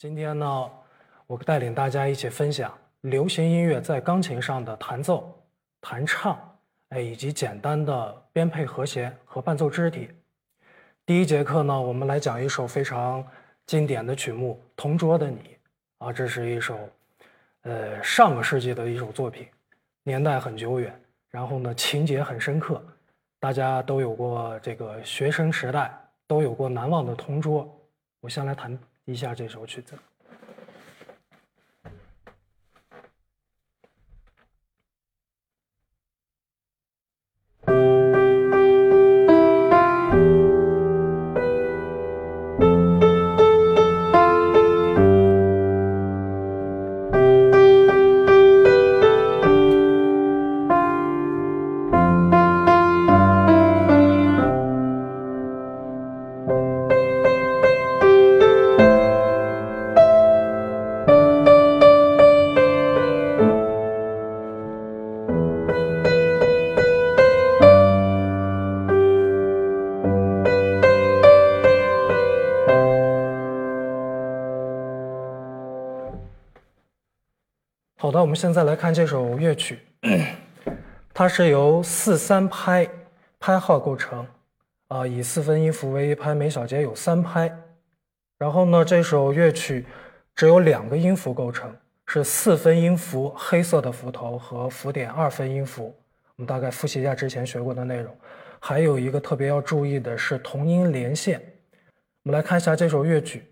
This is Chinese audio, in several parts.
今天呢，我带领大家一起分享流行音乐在钢琴上的弹奏、弹唱，哎，以及简单的编配和弦和伴奏肢体。第一节课呢，我们来讲一首非常经典的曲目《同桌的你》啊，这是一首呃上个世纪的一首作品，年代很久远，然后呢情节很深刻，大家都有过这个学生时代，都有过难忘的同桌。我先来弹一下这首曲子。好的，我们现在来看这首乐曲，它是由四三拍拍号构成，啊，以四分音符为一拍，每小节有三拍。然后呢，这首乐曲只有两个音符构成，是四分音符黑色的符头和符点二分音符。我们大概复习一下之前学过的内容。还有一个特别要注意的是同音连线。我们来看一下这首乐曲，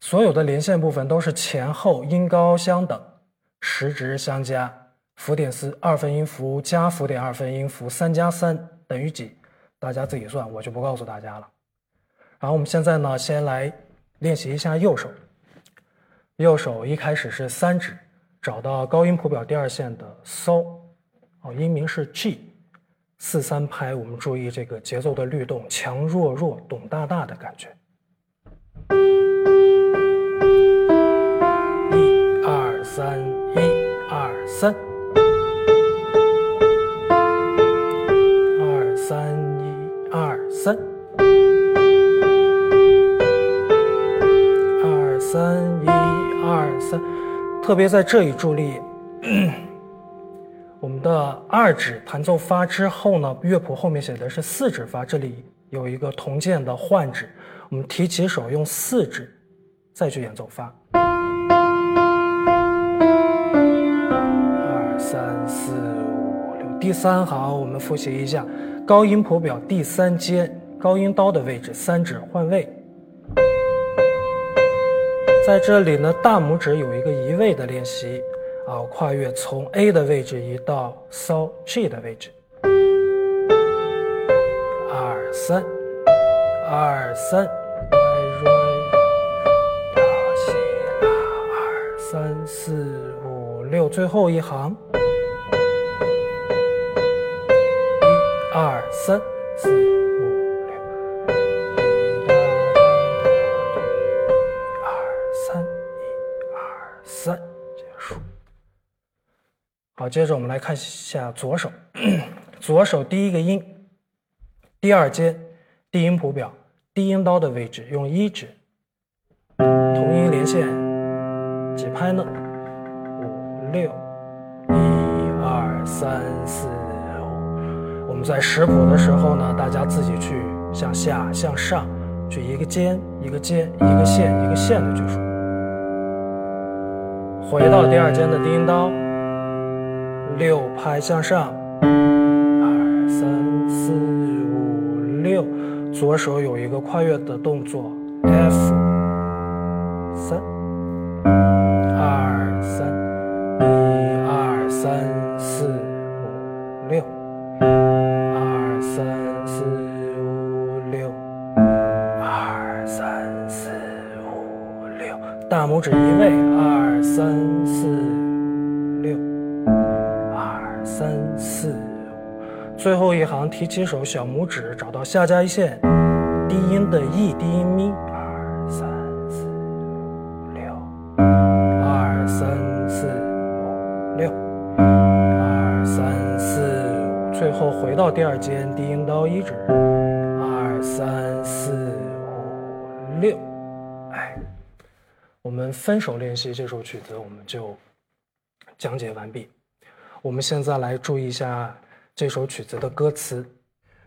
所有的连线部分都是前后音高相等。时值相加，符点四二分音符加符点二分音符，三加三等于几？大家自己算，我就不告诉大家了。然后我们现在呢，先来练习一下右手。右手一开始是三指，找到高音谱表第二线的嗦，哦，音名是 G，四三拍。我们注意这个节奏的律动，强弱弱，咚大大的感觉。一二三。三，二三一二三，二三一二三，特别在这里助力，我们的二指弹奏发之后呢，乐谱后面写的是四指发，这里有一个同键的换指，我们提起手用四指再去演奏发。第三行，我们复习一下高音谱表第三阶高音刀的位置，三指换位。在这里呢，大拇指有一个移位的练习啊，跨越从 A 的位置移到骚 G 的位置。二三，二三，二三四五六，最后一行。二三四五六，一二三，一二三，结束。好，接着我们来看一下左手，左手第一个音，第二阶，低音谱表，低音刀的位置，用一指，同音连线，几拍呢？五六，一二三四。们在识谱的时候呢，大家自己去向下、向上，去一个尖、一个尖、一个线、一个线的去数。回到第二间的低音刀，六拍向上，二三四五六，左手有一个跨越的动作，F 三，二三，一二三四五六。大拇指移位，二三四六，二三四五，最后一行提起手，小拇指找到下加一线，低音的 E 低音咪，二三四五六，二三四五六，二三四五，最后回到第二间，低音到一指，二三四五六，我们分手练习这首曲子，我们就讲解完毕。我们现在来注意一下这首曲子的歌词，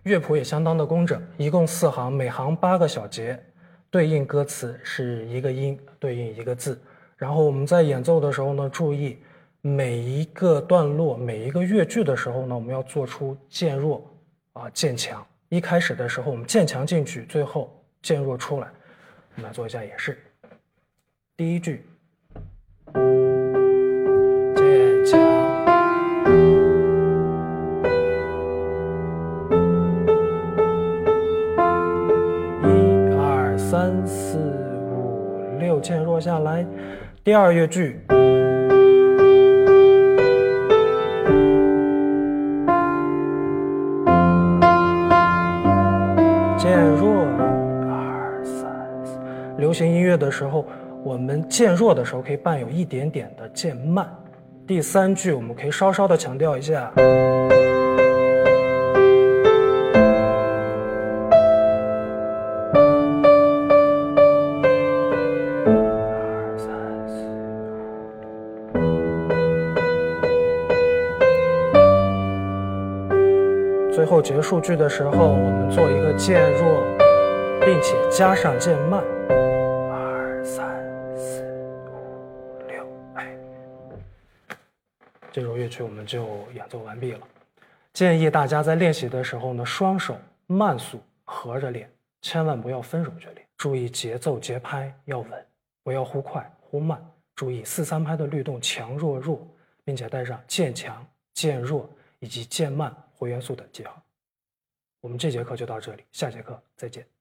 乐谱也相当的工整，一共四行，每行八个小节，对应歌词是一个音对应一个字。然后我们在演奏的时候呢，注意每一个段落、每一个乐句的时候呢，我们要做出渐弱啊渐强。一开始的时候我们渐强进去，最后渐弱出来。我们来做一下演示。第一句，渐强，一二三四五六，渐弱下来。第二乐句，渐弱，二三四。流行音乐的时候，我们渐弱的时候可以伴有一点点的渐慢。第三句，我们可以稍稍的强调一下。最后结束句的时候，我们做一个渐弱，并且加上渐慢。这首乐曲我们就演奏完毕了。建议大家在练习的时候呢，双手慢速合着练，千万不要分手去练。注意节奏节拍要稳，不要忽快忽慢。注意四三拍的律动强弱弱，并且带上渐强、渐弱以及渐慢。回元素的记号，我们这节课就到这里，下节课再见。